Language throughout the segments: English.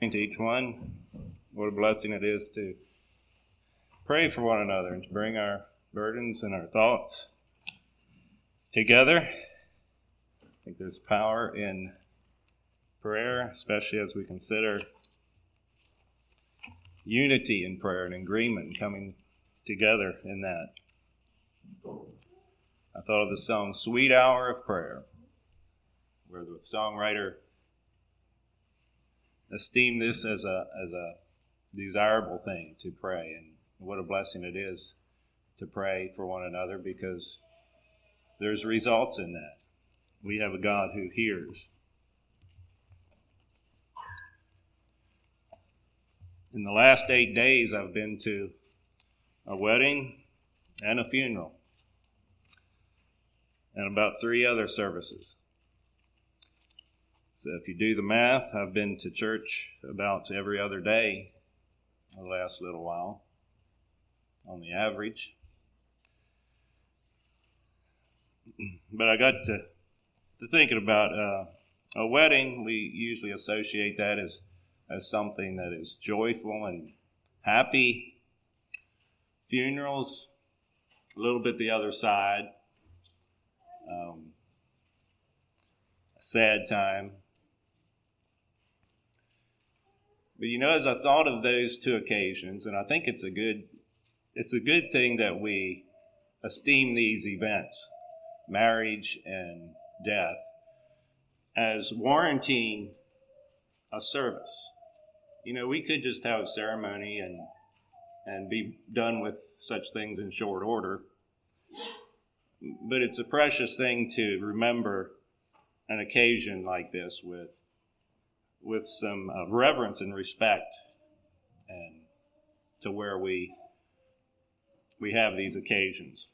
to each one. What a blessing it is to pray for one another and to bring our burdens and our thoughts together. I think there's power in prayer, especially as we consider unity in prayer and agreement coming together in that. I thought of the song Sweet Hour of Prayer, where the songwriter esteemed this as a, as a desirable thing to pray. And what a blessing it is to pray for one another because there's results in that. We have a God who hears. In the last eight days, I've been to a wedding and a funeral and about three other services. So if you do the math, I've been to church about every other day the last little while on the average. But I got to, to thinking about uh, a wedding. We usually associate that as, as something that is joyful and happy. Funerals, a little bit the other side. Um, a sad time. But you know, as I thought of those two occasions, and I think it's a good it's a good thing that we esteem these events, marriage and death, as warranting a service. You know, we could just have a ceremony and and be done with such things in short order. But it's a precious thing to remember an occasion like this with with some uh, reverence and respect and to where we we have these occasions.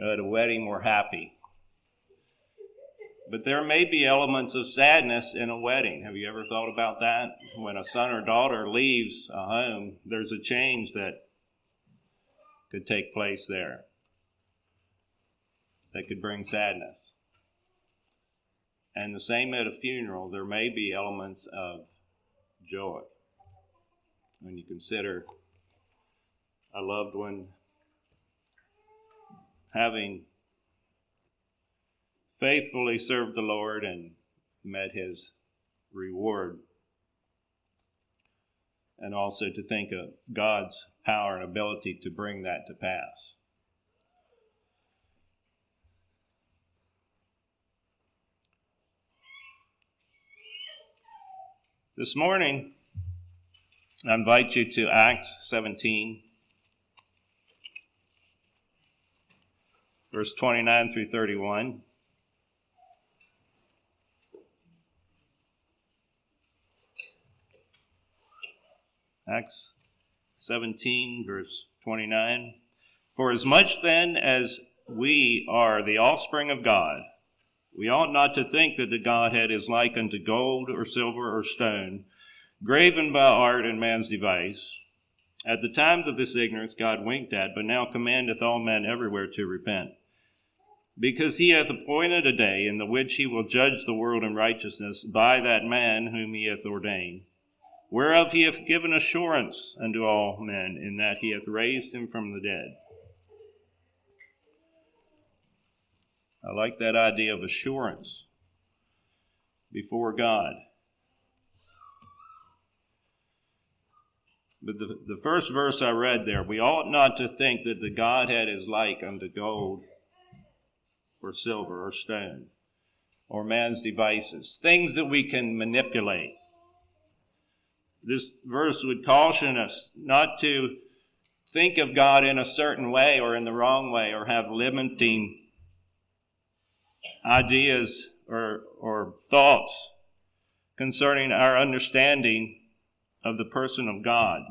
At a wedding, we're happy. But there may be elements of sadness in a wedding. Have you ever thought about that? When a son or daughter leaves a home, there's a change that could take place there that could bring sadness. And the same at a funeral, there may be elements of joy. When you consider a loved one having faithfully served the Lord and met his reward. And also to think of God's power and ability to bring that to pass. This morning, I invite you to Acts 17, verse 29 through 31. Acts 17, verse 29. For as much then as we are the offspring of God, we ought not to think that the Godhead is like unto gold or silver or stone, graven by art and man's device. At the times of this ignorance God winked at, but now commandeth all men everywhere to repent. Because he hath appointed a day in the which he will judge the world in righteousness by that man whom he hath ordained, whereof he hath given assurance unto all men, in that he hath raised him from the dead. I like that idea of assurance before God. But the, the first verse I read there, we ought not to think that the Godhead is like unto gold or silver or stone or man's devices, things that we can manipulate. This verse would caution us not to think of God in a certain way or in the wrong way or have limiting ideas or, or thoughts concerning our understanding of the person of God.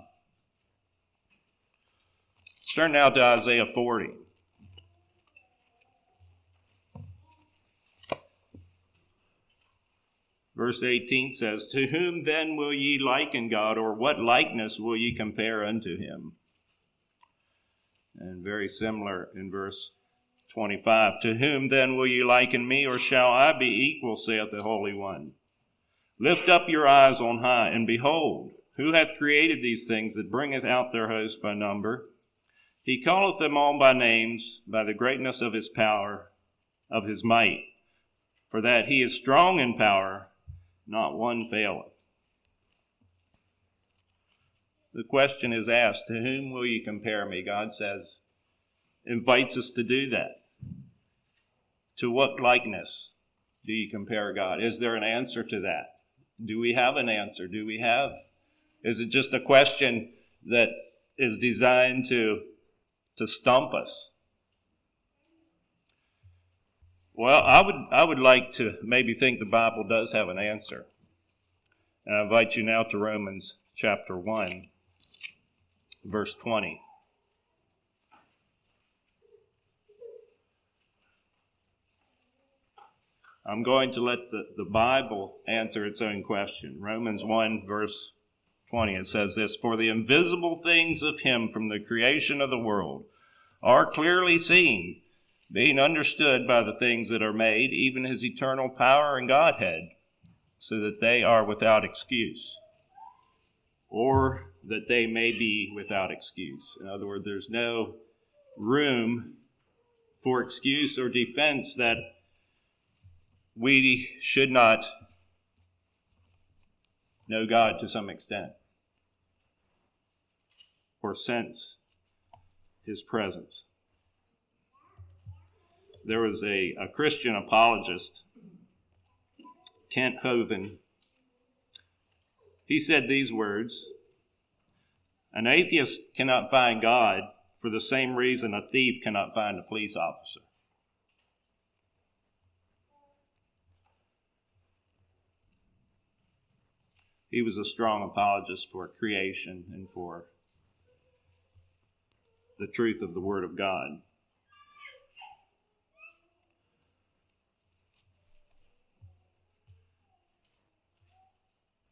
Let's turn now to Isaiah 40. Verse 18 says, To whom then will ye liken God, or what likeness will ye compare unto him? And very similar in verse 25. To whom then will you liken me, or shall I be equal, saith the Holy One? Lift up your eyes on high, and behold, who hath created these things that bringeth out their host by number? He calleth them all by names, by the greatness of his power, of his might. For that he is strong in power, not one faileth. The question is asked, To whom will you compare me? God says, invites us to do that. To what likeness do you compare God? Is there an answer to that? Do we have an answer? Do we have? Is it just a question that is designed to, to stump us? Well, I would, I would like to maybe think the Bible does have an answer. And I invite you now to Romans chapter 1, verse 20. I'm going to let the, the Bible answer its own question. Romans 1, verse 20, it says this For the invisible things of Him from the creation of the world are clearly seen, being understood by the things that are made, even His eternal power and Godhead, so that they are without excuse, or that they may be without excuse. In other words, there's no room for excuse or defense that we should not know God to some extent or sense his presence. There was a, a Christian apologist, Kent Hovind. He said these words An atheist cannot find God for the same reason a thief cannot find a police officer. He was a strong apologist for creation and for the truth of the Word of God.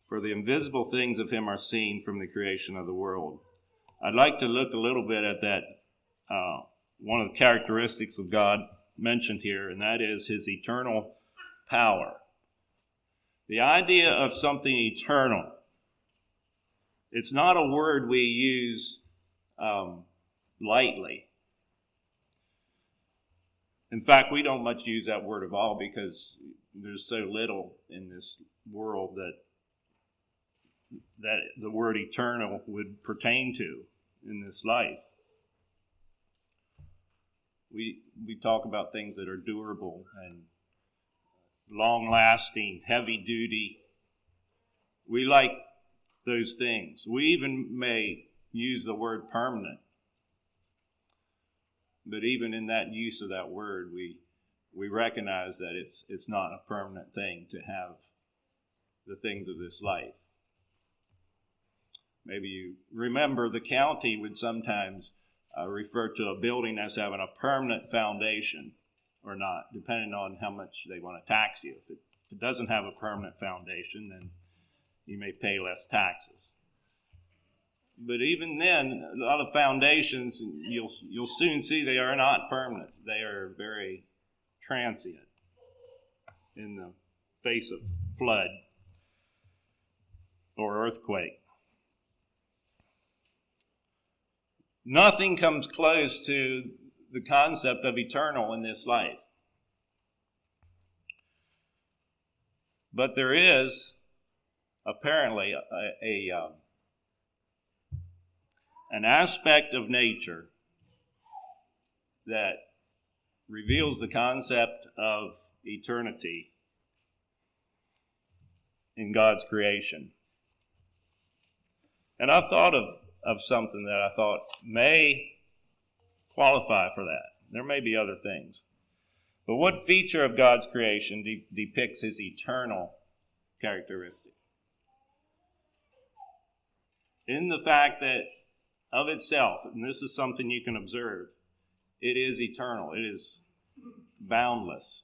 For the invisible things of Him are seen from the creation of the world. I'd like to look a little bit at that, uh, one of the characteristics of God mentioned here, and that is His eternal power. The idea of something eternal. It's not a word we use um, lightly. In fact, we don't much use that word at all because there's so little in this world that that the word eternal would pertain to in this life. We we talk about things that are durable and long lasting, heavy duty. We like those things. We even may use the word permanent. But even in that use of that word, we, we recognize that it's, it's not a permanent thing to have the things of this life. Maybe you remember the county would sometimes uh, refer to a building as having a permanent foundation or not, depending on how much they want to tax you. If it, if it doesn't have a permanent foundation, then you may pay less taxes. But even then, a lot of foundations, you'll, you'll soon see they are not permanent. They are very transient in the face of flood or earthquake. Nothing comes close to the concept of eternal in this life. But there is apparently a, a, um, an aspect of nature that reveals the concept of eternity in God's creation. And I've thought of, of something that I thought may qualify for that. There may be other things. But what feature of God's creation de- depicts his eternal characteristic? In the fact that of itself, and this is something you can observe, it is eternal, it is boundless,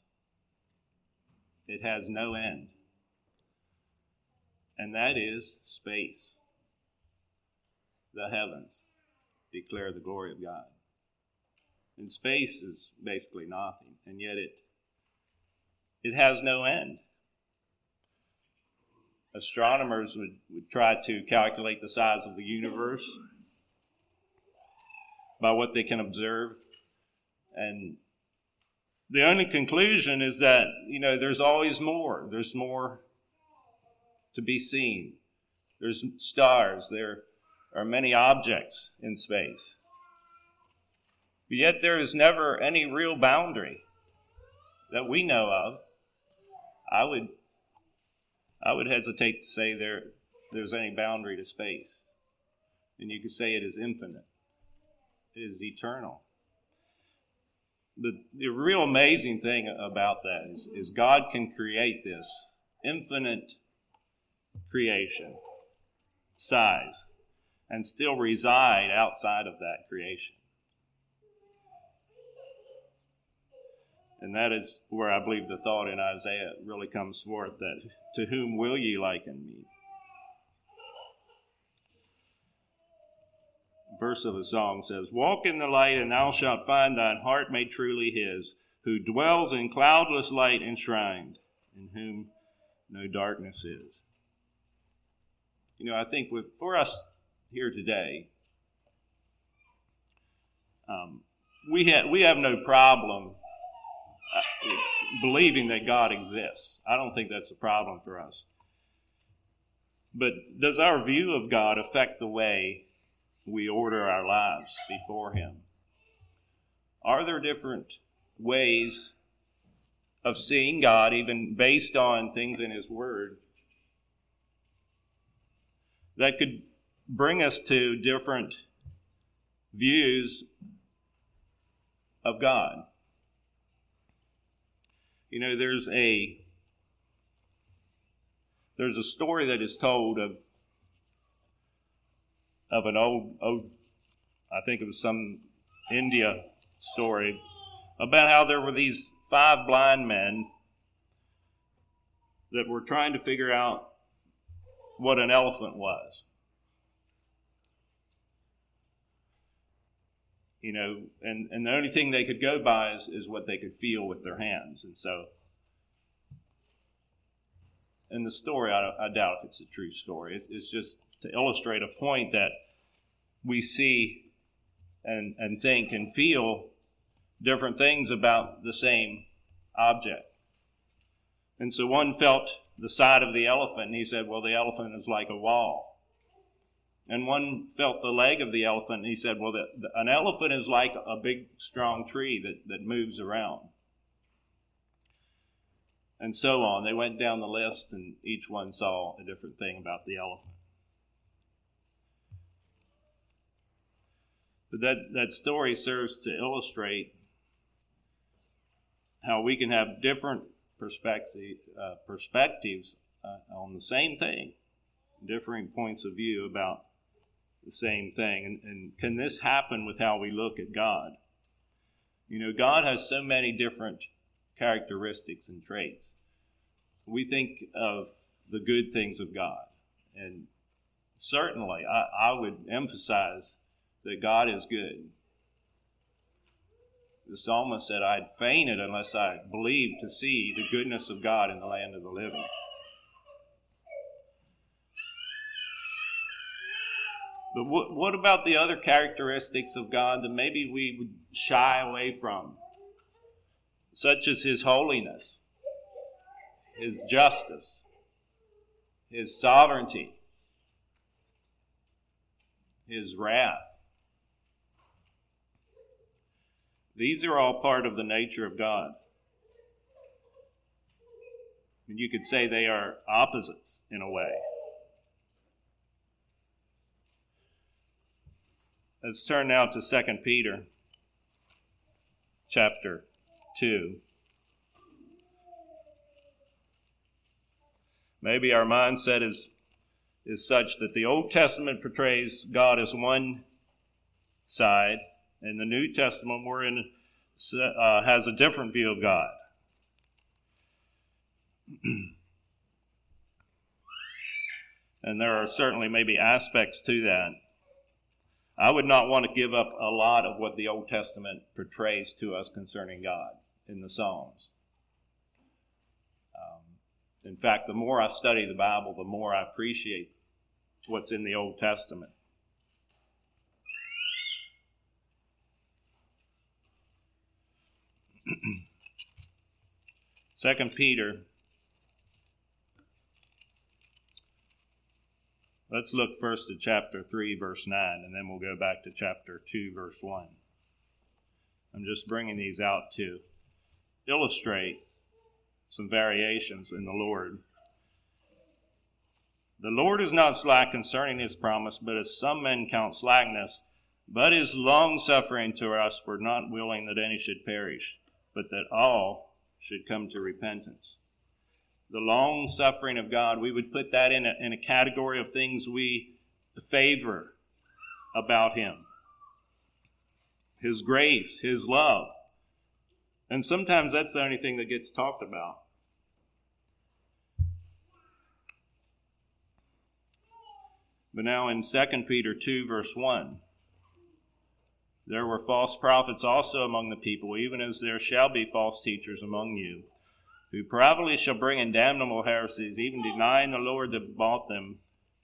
it has no end. And that is space. The heavens declare the glory of God. And space is basically nothing, and yet it it has no end. Astronomers would, would try to calculate the size of the universe by what they can observe. And the only conclusion is that, you know, there's always more. There's more to be seen. There's stars. There are many objects in space. But yet there is never any real boundary that we know of. I would I would hesitate to say there there's any boundary to space. And you could say it is infinite. It is eternal. The, the real amazing thing about that is, is God can create this infinite creation size and still reside outside of that creation. And that is where I believe the thought in Isaiah really comes forth that to whom will ye liken me? Verse of a song says, Walk in the light, and thou shalt find thine heart made truly his, who dwells in cloudless light enshrined, in whom no darkness is. You know, I think with, for us here today, um, we, ha- we have no problem believing that God exists. I don't think that's a problem for us. But does our view of God affect the way we order our lives before Him? Are there different ways of seeing God, even based on things in His Word, that could bring us to different views of God? You know, there's a there's a story that is told of of an old old I think it was some India story about how there were these five blind men that were trying to figure out what an elephant was. You know, and, and the only thing they could go by is, is what they could feel with their hands. And so, in the story, I, I doubt if it's a true story. It's, it's just to illustrate a point that we see and, and think and feel different things about the same object. And so one felt the side of the elephant, and he said, Well, the elephant is like a wall. And one felt the leg of the elephant, and he said, Well, the, the, an elephant is like a big, strong tree that, that moves around. And so on. They went down the list, and each one saw a different thing about the elephant. But that, that story serves to illustrate how we can have different perspective, uh, perspectives uh, on the same thing, differing points of view about the same thing. And, and can this happen with how we look at God? You know, God has so many different characteristics and traits. We think of the good things of God. And certainly, I, I would emphasize that God is good. The psalmist said, I'd fainted unless I believed to see the goodness of God in the land of the living. But what, what about the other characteristics of God that maybe we would shy away from? Such as His holiness, His justice, His sovereignty, His wrath. These are all part of the nature of God. And you could say they are opposites in a way. Let's turn now to 2 Peter chapter 2. Maybe our mindset is, is such that the Old Testament portrays God as one side, and the New Testament we're in uh, has a different view of God. and there are certainly maybe aspects to that I would not want to give up a lot of what the Old Testament portrays to us concerning God in the Psalms. Um, in fact, the more I study the Bible, the more I appreciate what's in the Old Testament. Second Peter. Let's look first at chapter 3, verse 9, and then we'll go back to chapter 2, verse 1. I'm just bringing these out to illustrate some variations in the Lord. The Lord is not slack concerning his promise, but as some men count slackness, but is long suffering to us, we're not willing that any should perish, but that all should come to repentance. The long suffering of God, we would put that in a, in a category of things we favor about Him His grace, His love. And sometimes that's the only thing that gets talked about. But now in 2 Peter 2, verse 1, there were false prophets also among the people, even as there shall be false teachers among you, who privately shall bring in damnable heresies, even denying the Lord that bought them,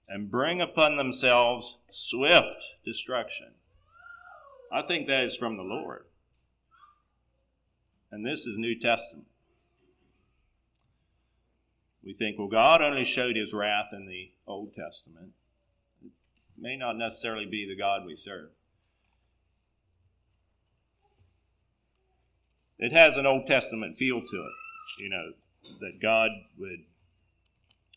and bring upon themselves swift destruction. I think that is from the Lord. And this is New Testament. We think, well, God only showed his wrath in the Old Testament. It may not necessarily be the God we serve. it has an Old Testament feel to it, you know, that God would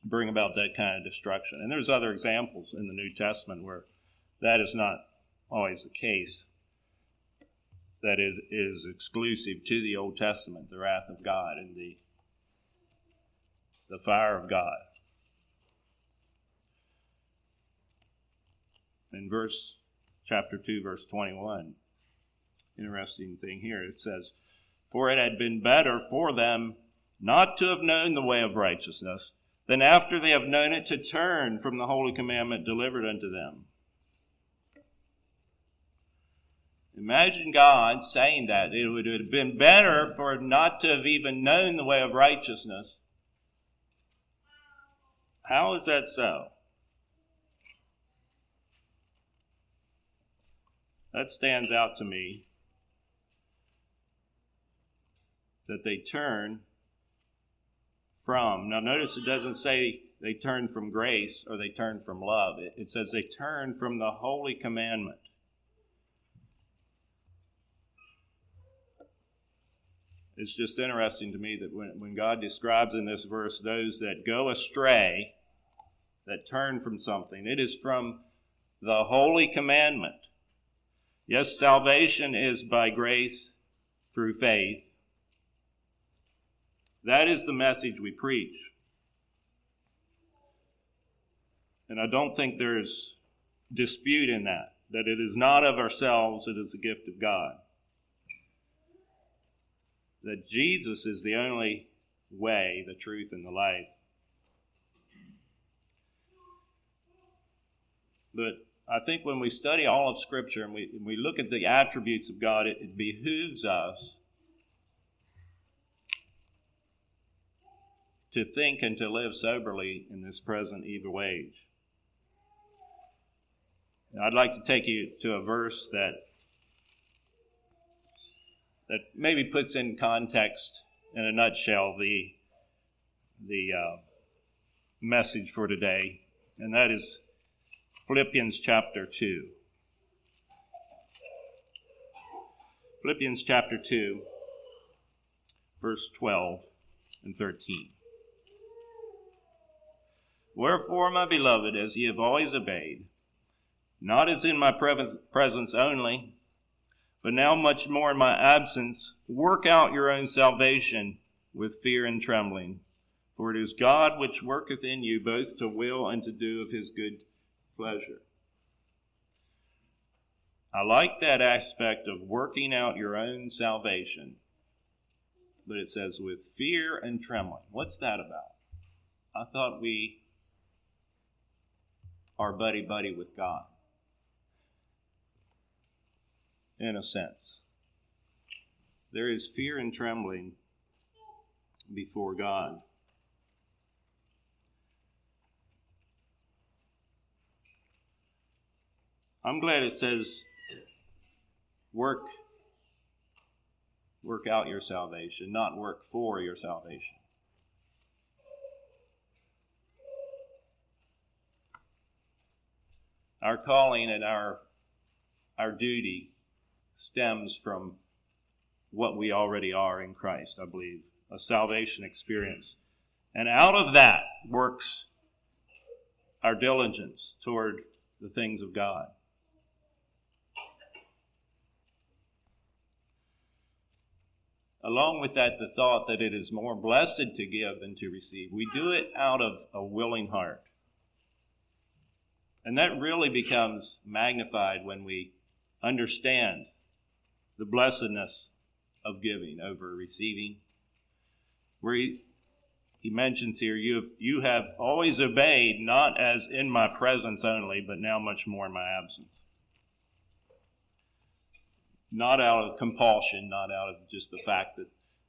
bring about that kind of destruction. And there's other examples in the New Testament where that is not always the case. That is, is exclusive to the Old Testament, the wrath of God and the the fire of God. In verse chapter 2, verse 21, interesting thing here, it says, for it had been better for them not to have known the way of righteousness than after they have known it to turn from the holy commandment delivered unto them. Imagine God saying that. It would have been better for not to have even known the way of righteousness. How is that so? That stands out to me that they turn from. Now, notice it doesn't say they turn from grace or they turn from love, it, it says they turn from the holy commandment. It's just interesting to me that when, when God describes in this verse those that go astray, that turn from something, it is from the holy commandment. Yes, salvation is by grace through faith, that is the message we preach. And I don't think there's dispute in that, that it is not of ourselves, it is a gift of God. That Jesus is the only way, the truth, and the life. But I think when we study all of Scripture and we, we look at the attributes of God, it, it behooves us to think and to live soberly in this present evil age. Now, I'd like to take you to a verse that that maybe puts in context, in a nutshell, the the uh, message for today, and that is Philippians chapter two. Philippians chapter 2, verse 12 and 13. Wherefore, my beloved, as ye have always obeyed, not as in my presence only, but now much more in my absence, work out your own salvation with fear and trembling. For it is God which worketh in you both to will and to do of his good pleasure. I like that aspect of working out your own salvation. But it says with fear and trembling. What's that about? I thought we are buddy buddy with God. in a sense. There is fear and trembling before God. I'm glad it says work work out your salvation, not work for your salvation. Our calling and our our duty stems from what we already are in Christ, I believe, a salvation experience. And out of that works our diligence toward the things of God. Along with that, the thought that it is more blessed to give than to receive. We do it out of a willing heart. And that really becomes magnified when we understand the blessedness of giving over receiving. Where he, he mentions here, you have, you have always obeyed, not as in my presence only, but now much more in my absence. Not out of compulsion, not out of just the fact that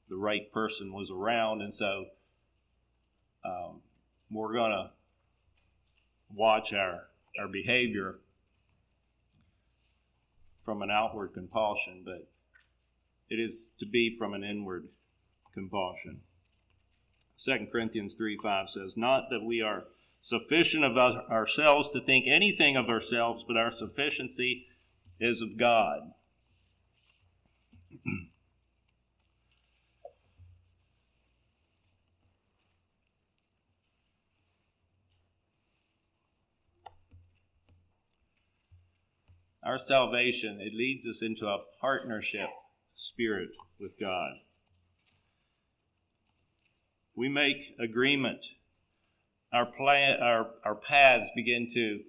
the right person was around, and so um, we're going to watch our, our behavior from an outward compulsion, but it is to be from an inward compulsion. 2 Corinthians 3 5 says, Not that we are sufficient of ourselves to think anything of ourselves, but our sufficiency is of God. our salvation, it leads us into a partnership spirit with God. We make agreement. Our plan, our, our paths begin to,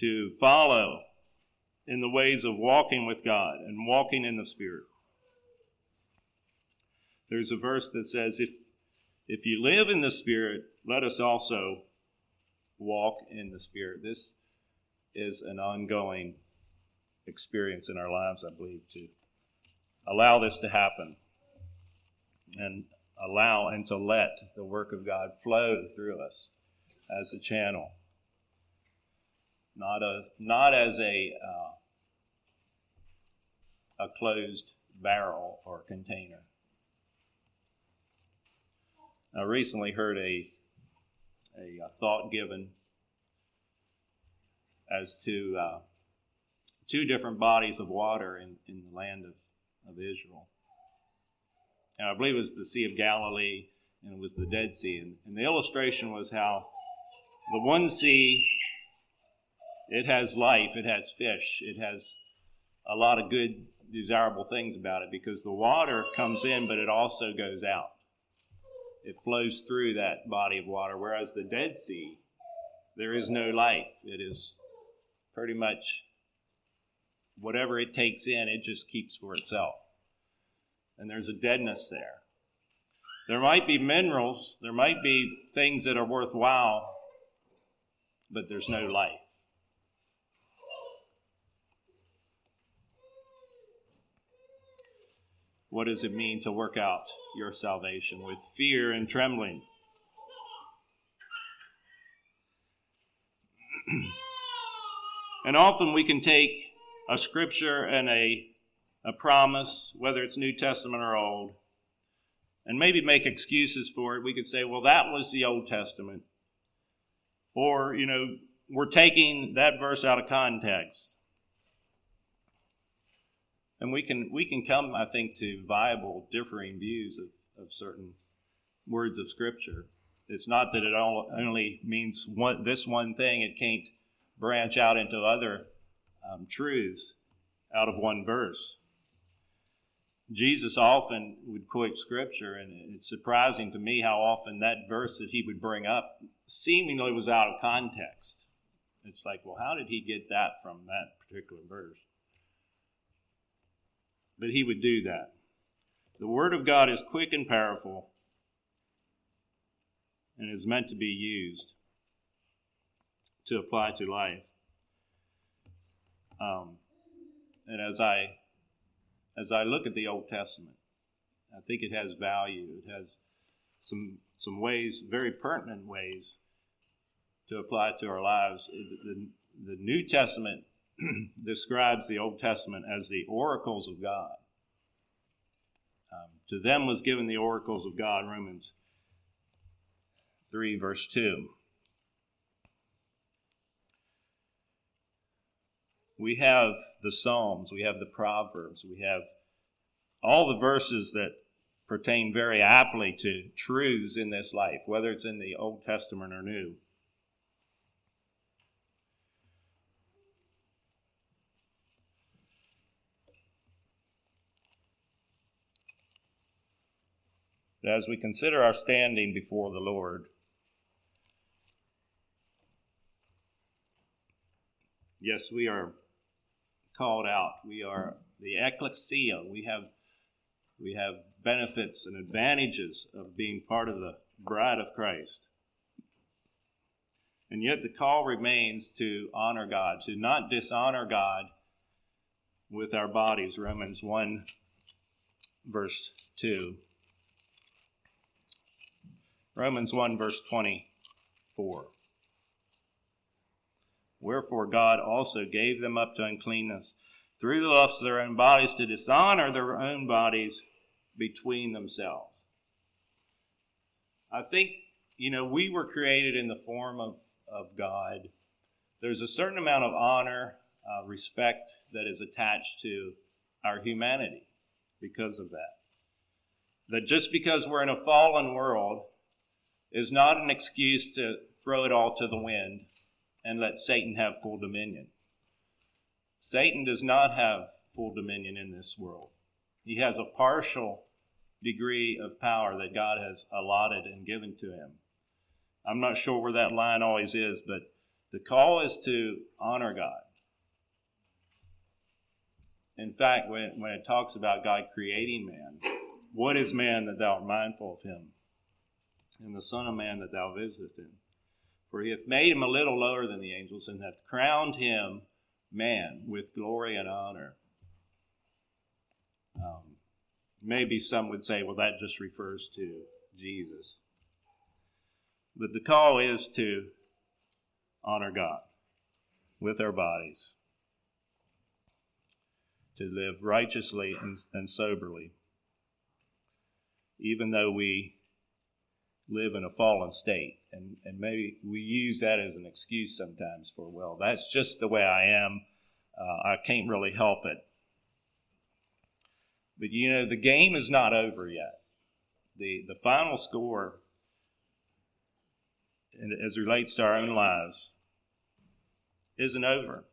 to follow in the ways of walking with God and walking in the Spirit. There's a verse that says, if, if you live in the Spirit, let us also walk in the Spirit. This is an ongoing experience in our lives, I believe, to allow this to happen and allow and to let the work of God flow through us as a channel, not a not as a uh, a closed barrel or container. I recently heard a a, a thought given as to uh, two different bodies of water in, in the land of, of Israel. And I believe it was the Sea of Galilee and it was the Dead Sea. And, and the illustration was how the one sea, it has life, it has fish, it has a lot of good, desirable things about it because the water comes in, but it also goes out. It flows through that body of water, whereas the Dead Sea, there is no life. It is pretty much whatever it takes in, it just keeps for itself. And there's a deadness there. There might be minerals, there might be things that are worthwhile, but there's no life. What does it mean to work out your salvation with fear and trembling? And often we can take a scripture and a, a promise, whether it's New Testament or Old, and maybe make excuses for it. We could say, well, that was the Old Testament. Or, you know, we're taking that verse out of context. And we can we can come, I think, to viable differing views of, of certain words of Scripture. It's not that it all, only means one, this one thing. It can't branch out into other um, truths out of one verse. Jesus often would quote scripture, and it's surprising to me how often that verse that he would bring up seemingly was out of context. It's like, well, how did he get that from that particular verse? But he would do that. The Word of God is quick and powerful and is meant to be used to apply to life. Um, and as I as I look at the Old Testament, I think it has value. It has some some ways, very pertinent ways, to apply to our lives. The, the New Testament describes the Old Testament as the oracles of God. Um, to them was given the oracles of God, Romans 3, verse 2. We have the Psalms, we have the Proverbs, we have all the verses that pertain very aptly to truths in this life, whether it's in the Old Testament or New. as we consider our standing before the Lord, yes, we are called out. We are the ecclesia. We have we have benefits and advantages of being part of the bride of Christ. And yet the call remains to honor God, to not dishonor God with our bodies. Romans 1, verse 2. Romans 1, verse 24. Wherefore God also gave them up to uncleanness through the lusts of their own bodies to dishonor their own bodies between themselves. I think, you know, we were created in the form of, of God. There's a certain amount of honor, uh, respect that is attached to our humanity because of that. That just because we're in a fallen world, is not an excuse to throw it all to the wind and let Satan have full dominion. Satan does not have full dominion in this world. He has a partial degree of power that God has allotted and given to him. I'm not sure where that line always is, but the call is to honor God. In fact, when, when it talks about God creating man, what is man that thou art mindful of him? and the Son of Man that thou visitest him. For he hath made him a little lower than the angels, and hath crowned him, man, with glory and honor. Um, maybe some would say, well, that just refers to Jesus. But the call is to honor God with our bodies, to live righteously and, and soberly, even though we live in a fallen state. And, and maybe we use that as an excuse sometimes for, well, that's just the way I am. Uh, I can't really help it. But you know, the game is not over yet. The, the final score, as relates to our own lives, isn't over.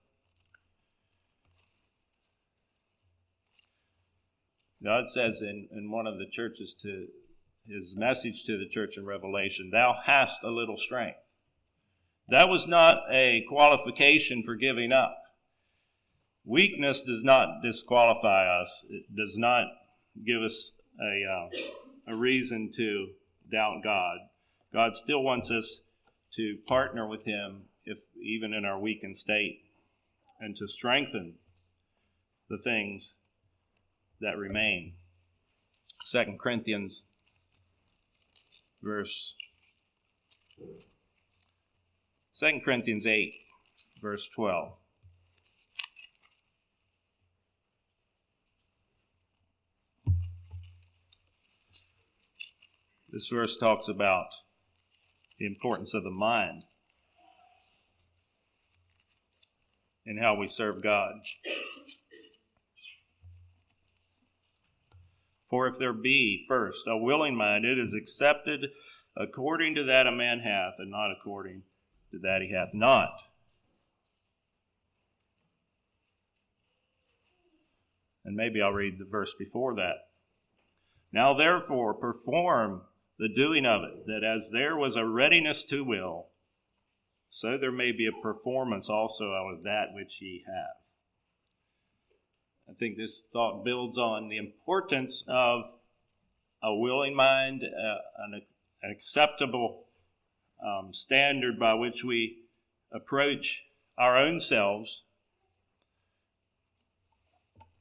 God says in, in one of the churches to his message to the church in Revelation Thou hast a little strength. That was not a qualification for giving up. Weakness does not disqualify us, it does not give us a, uh, a reason to doubt God. God still wants us to partner with Him, if even in our weakened state, and to strengthen the things that remain. 2 Corinthians verse 2 Corinthians 8, verse 12. This verse talks about the importance of the mind and how we serve God. For if there be first a willing mind, it is accepted according to that a man hath, and not according to that he hath not. And maybe I'll read the verse before that. Now therefore perform the doing of it, that as there was a readiness to will, so there may be a performance also out of that which ye have. I think this thought builds on the importance of a willing mind, uh, an, an, acceptable um, standard by which we approach our own selves,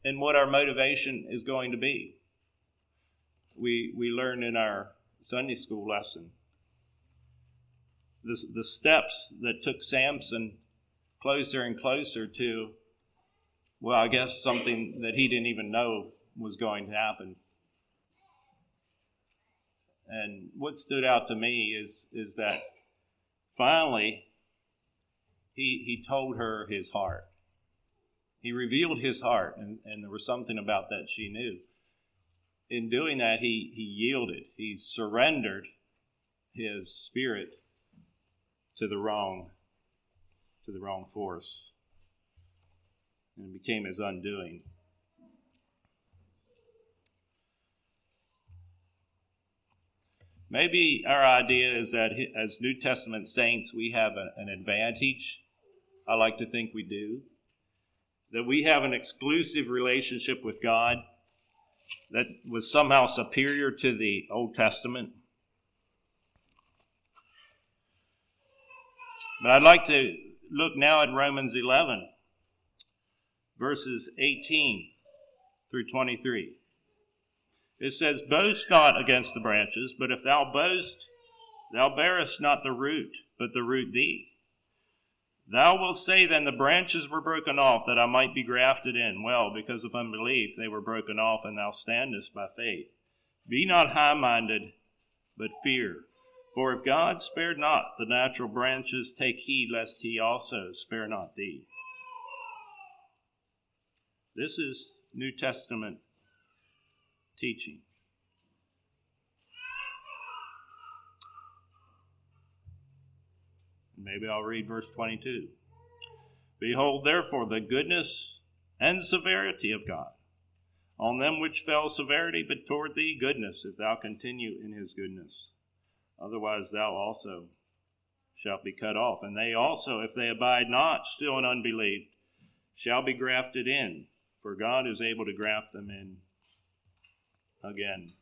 and what our motivation is going to be. We, we learned in our Sunday school lesson the, the steps that took Samson closer and closer to, well, I guess something that he didn't even know was going to happen. And what stood out to me is, is that finally he, he told her his heart. He revealed his heart, and, and there was something about that she knew. In doing that, he, he yielded, he surrendered his spirit to the wrong to the wrong force and it became his undoing. Maybe our idea is that as new testament saints we have an advantage i like to think we do that we have an exclusive relationship with god that was somehow superior to the old testament. But I'd like to look now at Romans 11, verses 18 through 23. It says, Boast not against the branches, but if thou boast, thou bearest not the root, but the root thee. Thou wilt say then, The branches were broken off, that I might be grafted in. Well, because of unbelief they were broken off, and thou standest by faith. Be not high minded, but fear. For if God spared not the natural branches, take heed lest he also spare not thee. This is New Testament teaching. Maybe I'll read verse 22. Behold, therefore, the goodness and severity of God. On them which fell severity, but toward thee goodness, if thou continue in his goodness Otherwise, thou also shalt be cut off. And they also, if they abide not still in unbelief, shall be grafted in, for God is able to graft them in again.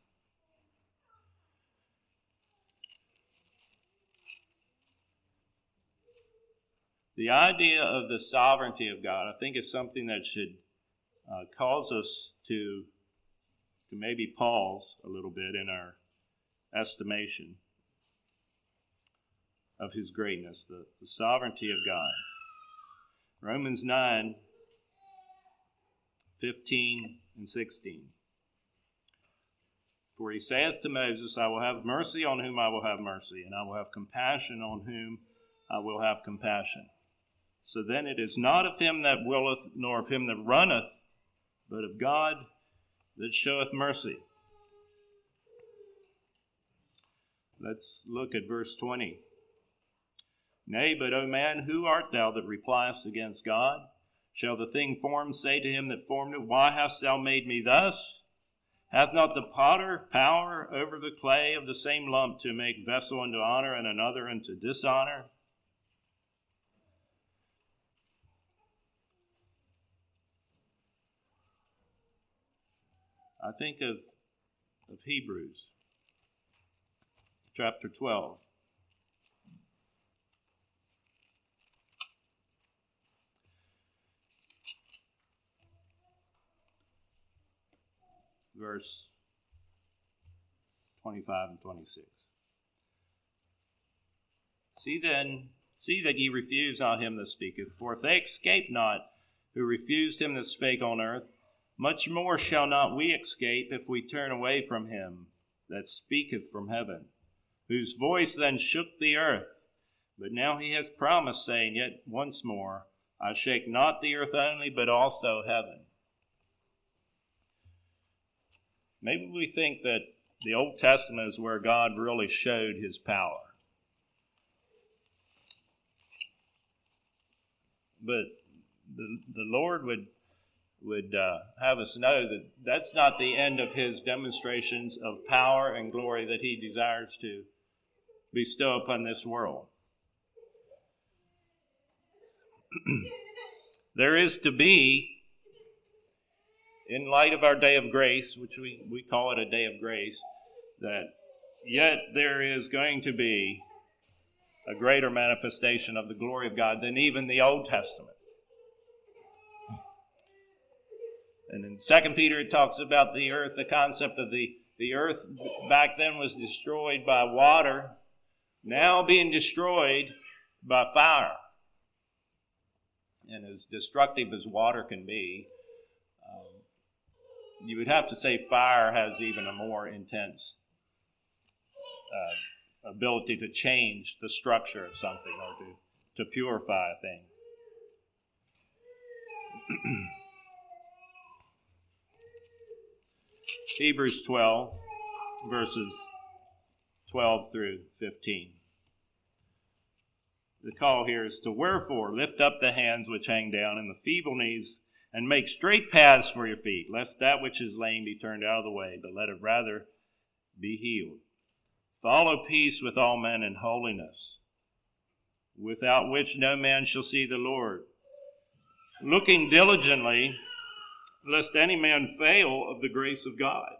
The idea of the sovereignty of God, I think, is something that should uh, cause us to, to maybe pause a little bit in our estimation of his greatness, the, the sovereignty of God. Romans 9 15 and 16. For he saith to Moses, I will have mercy on whom I will have mercy, and I will have compassion on whom I will have compassion. So then it is not of him that willeth, nor of him that runneth, but of God that showeth mercy. Let's look at verse 20. Nay, but, O man, who art thou that repliest against God? Shall the thing formed say to him that formed it, Why hast thou made me thus? Hath not the potter power over the clay of the same lump to make vessel unto honor and another unto dishonor? I think of, of Hebrews chapter 12. Verse 25 and 26. See then, see that ye refuse not him that speaketh, for if they escape not who refused him that spake on earth, much more shall not we escape if we turn away from him that speaketh from heaven, whose voice then shook the earth. But now he hath promised, saying, Yet once more, I shake not the earth only, but also heaven. Maybe we think that the Old Testament is where God really showed his power. But the, the Lord would, would uh, have us know that that's not the end of his demonstrations of power and glory that he desires to bestow upon this world. there is to be in light of our day of grace, which we, we call it a day of grace, that yet there is going to be a greater manifestation of the glory of God than even the Old Testament. And in Second Peter, it talks about the earth, the concept of the, the earth back then was destroyed by water, now being destroyed by fire. And as destructive as water can be, you would have to say fire has even a more intense uh, ability to change the structure of something or to, to purify a thing. Hebrews 12, verses 12 through 15. The call here is to wherefore lift up the hands which hang down and the feeble knees, and make straight paths for your feet, lest that which is lame be turned out of the way, but let it rather be healed. Follow peace with all men and holiness, without which no man shall see the Lord. Looking diligently, lest any man fail of the grace of God,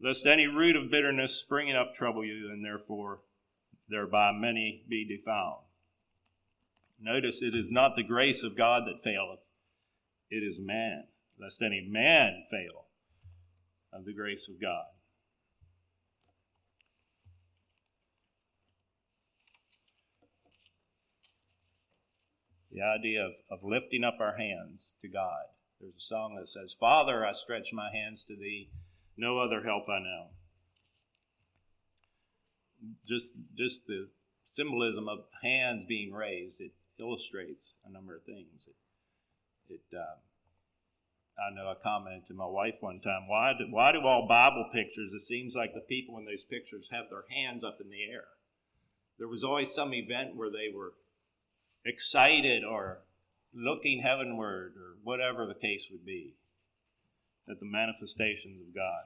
lest any root of bitterness springing up trouble you, and therefore thereby many be defiled. Notice it is not the grace of God that faileth, it is man, lest any man fail of the grace of God. The idea of, of lifting up our hands to God. There's a song that says, Father, I stretch my hands to thee, no other help I know just just the symbolism of hands being raised it illustrates a number of things. It, it um, I know I commented to my wife one time, why do, why do all Bible pictures? It seems like the people in those pictures have their hands up in the air. There was always some event where they were excited or looking heavenward or whatever the case would be at the manifestations of God.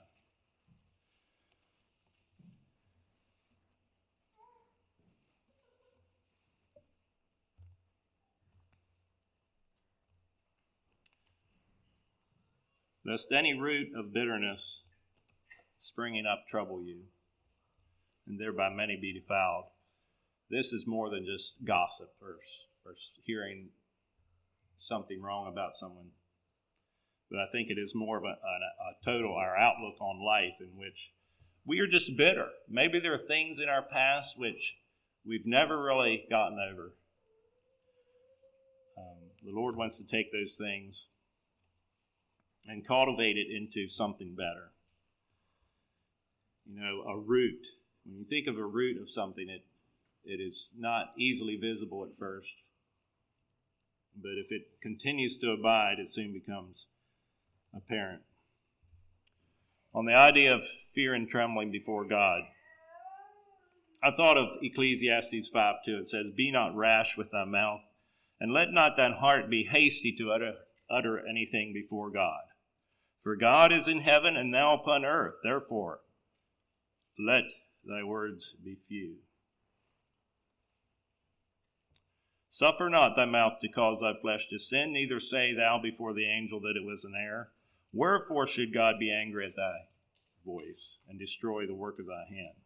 Lest any root of bitterness springing up trouble you, and thereby many be defiled. This is more than just gossip or, or hearing something wrong about someone. But I think it is more of a, a, a total, our outlook on life in which we are just bitter. Maybe there are things in our past which we've never really gotten over. Um, the Lord wants to take those things and cultivate it into something better. You know, a root. When you think of a root of something, it it is not easily visible at first. But if it continues to abide, it soon becomes apparent. On the idea of fear and trembling before God, I thought of Ecclesiastes 5 2. It says, Be not rash with thy mouth, and let not thine heart be hasty to utter, utter anything before God. For God is in heaven and thou upon earth. Therefore, let thy words be few. Suffer not thy mouth to cause thy flesh to sin, neither say thou before the angel that it was an error. Wherefore should God be angry at thy voice and destroy the work of thy hand?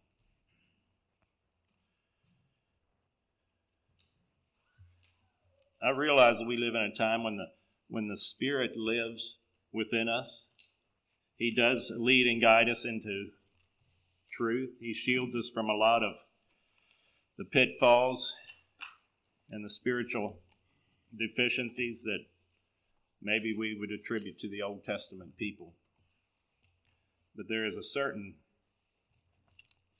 I realize that we live in a time when the when the Spirit lives within us. He does lead and guide us into truth. He shields us from a lot of the pitfalls and the spiritual deficiencies that maybe we would attribute to the Old Testament people. But there is a certain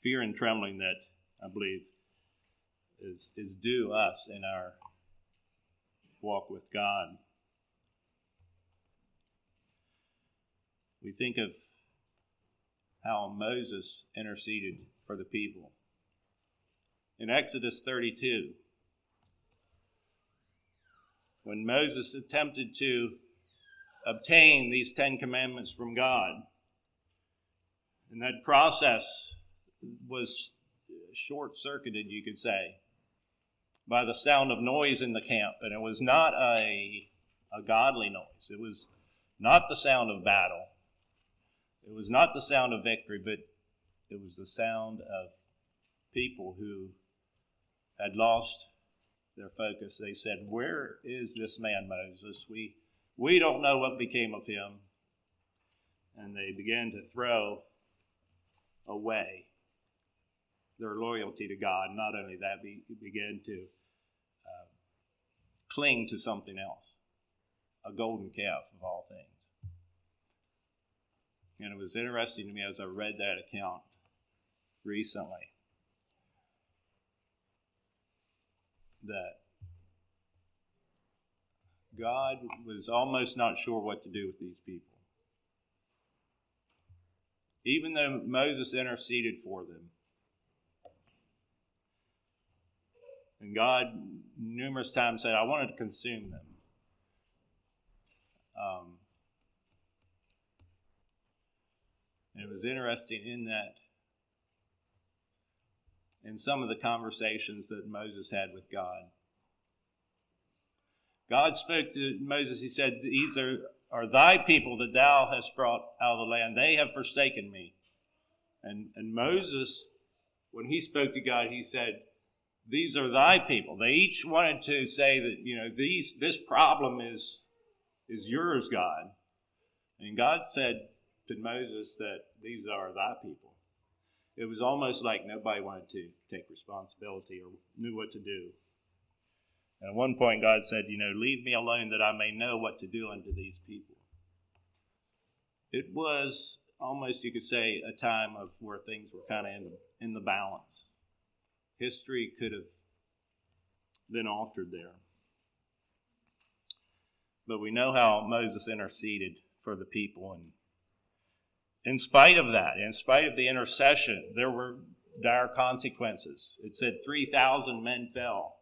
fear and trembling that I believe is, is due us in our walk with God. We think of how Moses interceded for the people. In Exodus 32, when Moses attempted to obtain these Ten Commandments from God, and that process was short circuited, you could say, by the sound of noise in the camp. And it was not a, a godly noise, it was not the sound of battle. It was not the sound of victory, but it was the sound of people who had lost their focus. They said, Where is this man, Moses? We, We don't know what became of him. And they began to throw away their loyalty to God. Not only that, they began to uh, cling to something else a golden calf of all things. And it was interesting to me as I read that account recently that God was almost not sure what to do with these people. Even though Moses interceded for them, and God numerous times said, I wanted to consume them. Um, and it was interesting in that, in some of the conversations that Moses had with God. God spoke to Moses, he said, These are, are thy people that thou hast brought out of the land. They have forsaken me. And, and Moses, when he spoke to God, he said, These are thy people. They each wanted to say that, you know, these this problem is is yours, God. And God said to Moses that these are thy people. It was almost like nobody wanted to take responsibility or knew what to do. And at one point, God said, You know, leave me alone that I may know what to do unto these people. It was almost, you could say, a time of where things were kind of in the, in the balance. History could have been altered there. But we know how Moses interceded for the people. And in spite of that, in spite of the intercession, there were dire consequences. It said 3,000 men fell.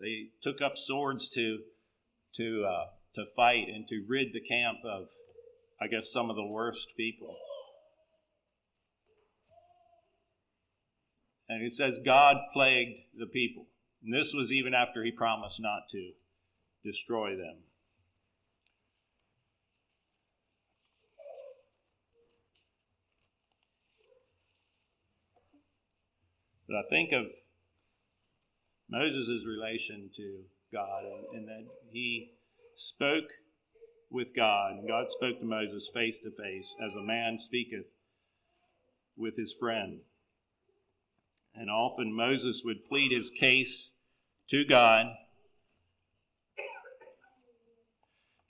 They took up swords to, to, uh, to fight and to rid the camp of, I guess, some of the worst people. And it says God plagued the people. And this was even after he promised not to destroy them. But I think of Moses' relation to God and, and that he spoke with God, and God spoke to Moses face to face as a man speaketh with his friend. And often Moses would plead his case to God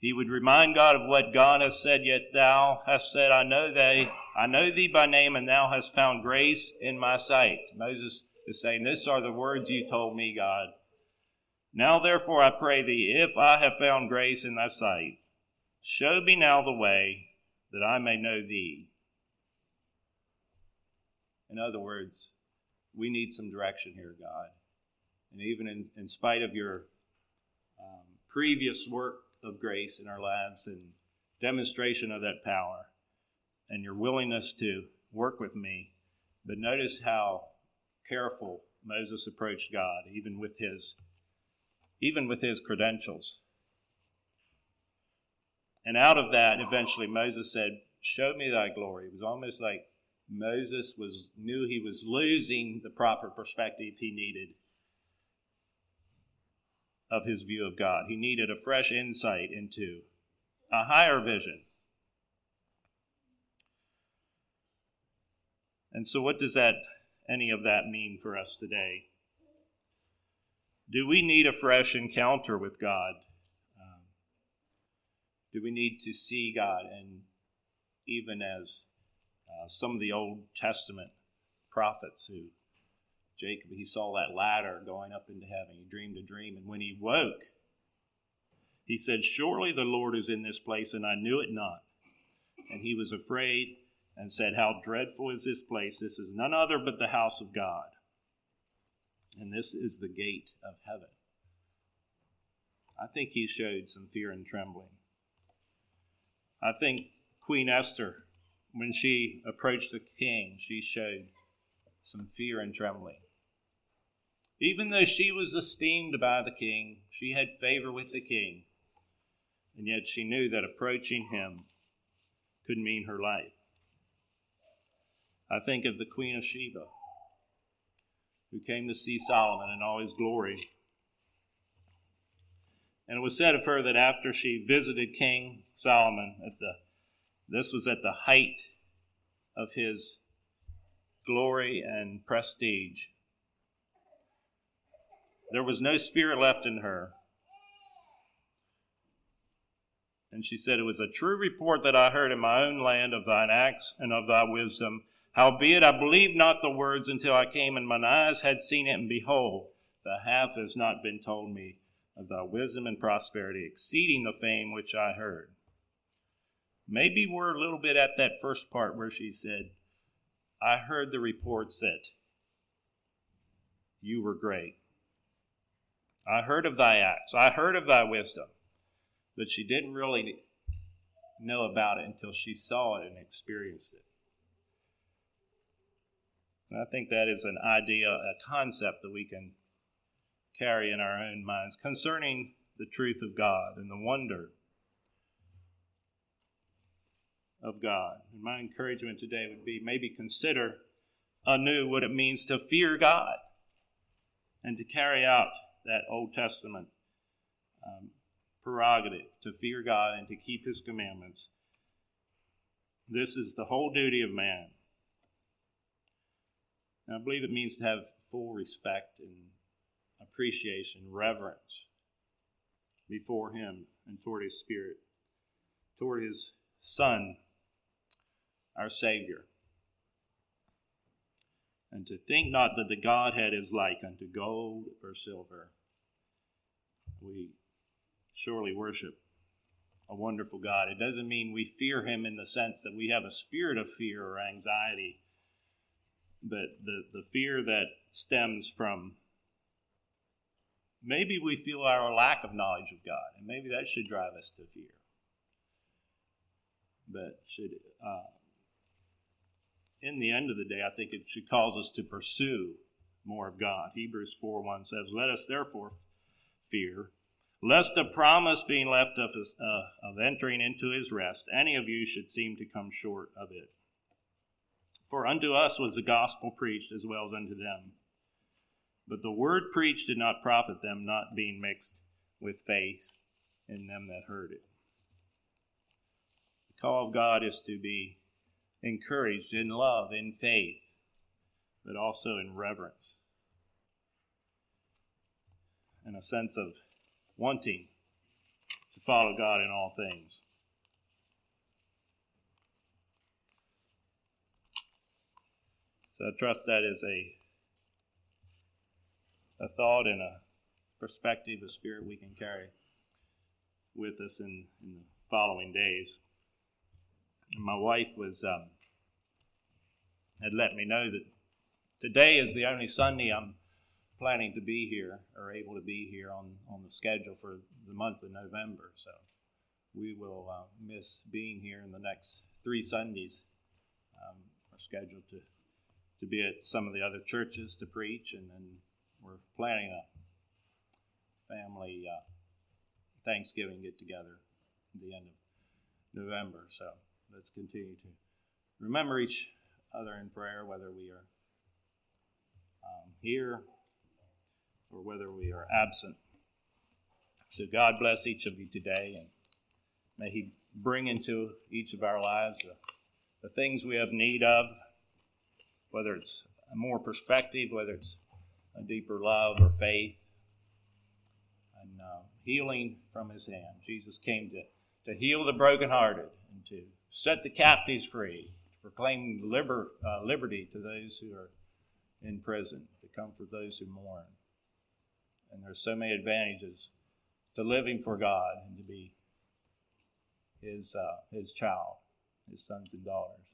He would remind God of what God has said, yet thou hast said, I know thee, I know thee by name, and thou hast found grace in my sight. Moses is saying, These are the words you told me, God. Now therefore I pray thee, if I have found grace in thy sight, show me now the way that I may know thee. In other words, we need some direction here, God. And even in, in spite of your um, previous work of grace in our lives and demonstration of that power and your willingness to work with me. But notice how careful Moses approached God, even with his even with his credentials. And out of that, eventually Moses said, Show me thy glory. It was almost like Moses was knew he was losing the proper perspective he needed of his view of God. He needed a fresh insight into a higher vision. And so, what does that, any of that mean for us today? Do we need a fresh encounter with God? Um, do we need to see God? And even as uh, some of the Old Testament prophets who Jacob, he saw that ladder going up into heaven. He dreamed a dream. And when he woke, he said, Surely the Lord is in this place, and I knew it not. And he was afraid and said, How dreadful is this place! This is none other but the house of God. And this is the gate of heaven. I think he showed some fear and trembling. I think Queen Esther, when she approached the king, she showed some fear and trembling. Even though she was esteemed by the king, she had favor with the king, and yet she knew that approaching him could mean her life. I think of the Queen of Sheba, who came to see Solomon in all his glory. And it was said of her that after she visited King Solomon at the this was at the height of his glory and prestige. There was no spirit left in her. And she said, It was a true report that I heard in my own land of thine acts and of thy wisdom. Howbeit I believed not the words until I came, and mine eyes had seen it, and behold, the half has not been told me of thy wisdom and prosperity, exceeding the fame which I heard. Maybe we're a little bit at that first part where she said, I heard the reports that you were great. I heard of thy acts. I heard of thy wisdom. But she didn't really know about it until she saw it and experienced it. And I think that is an idea, a concept that we can carry in our own minds concerning the truth of God and the wonder of God. And my encouragement today would be maybe consider anew what it means to fear God and to carry out that Old Testament um, prerogative to fear God and to keep His commandments. This is the whole duty of man. And I believe it means to have full respect and appreciation, reverence before Him and toward His Spirit, toward His Son, our Savior. And to think not that the Godhead is like unto gold or silver. We surely worship a wonderful God. It doesn't mean we fear Him in the sense that we have a spirit of fear or anxiety, but the, the fear that stems from maybe we feel our lack of knowledge of God, and maybe that should drive us to fear. But should uh, in the end of the day, I think it should cause us to pursue more of God. Hebrews 4 1 says, Let us therefore fear, lest the promise being left of, his, uh, of entering into his rest, any of you should seem to come short of it. For unto us was the gospel preached as well as unto them. But the word preached did not profit them, not being mixed with faith in them that heard it. The call of God is to be encouraged in love, in faith, but also in reverence and a sense of wanting to follow God in all things. So I trust that is a a thought and a perspective, a spirit we can carry with us in, in the following days. And My wife was um, had let me know that today is the only Sunday I'm planning to be here or able to be here on, on the schedule for the month of November. So we will uh, miss being here in the next three Sundays. Um, we're scheduled to, to be at some of the other churches to preach, and then we're planning a family uh, Thanksgiving get together at the end of November. So let's continue to remember each other in prayer, whether we are um, here or whether we are absent. So God bless each of you today, and may He bring into each of our lives the, the things we have need of, whether it's more perspective, whether it's a deeper love or faith, and uh, healing from His hand. Jesus came to, to heal the brokenhearted and to set the captives free, to proclaim liber, uh, liberty to those who are in prison, to comfort those who mourn. And there's so many advantages to living for God and to be His uh, His child, His sons and daughters.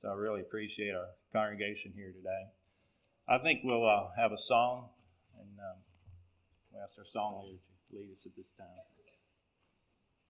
So I really appreciate our congregation here today. I think we'll uh, have a song, and um, we'll ask our song leader to lead us at this time.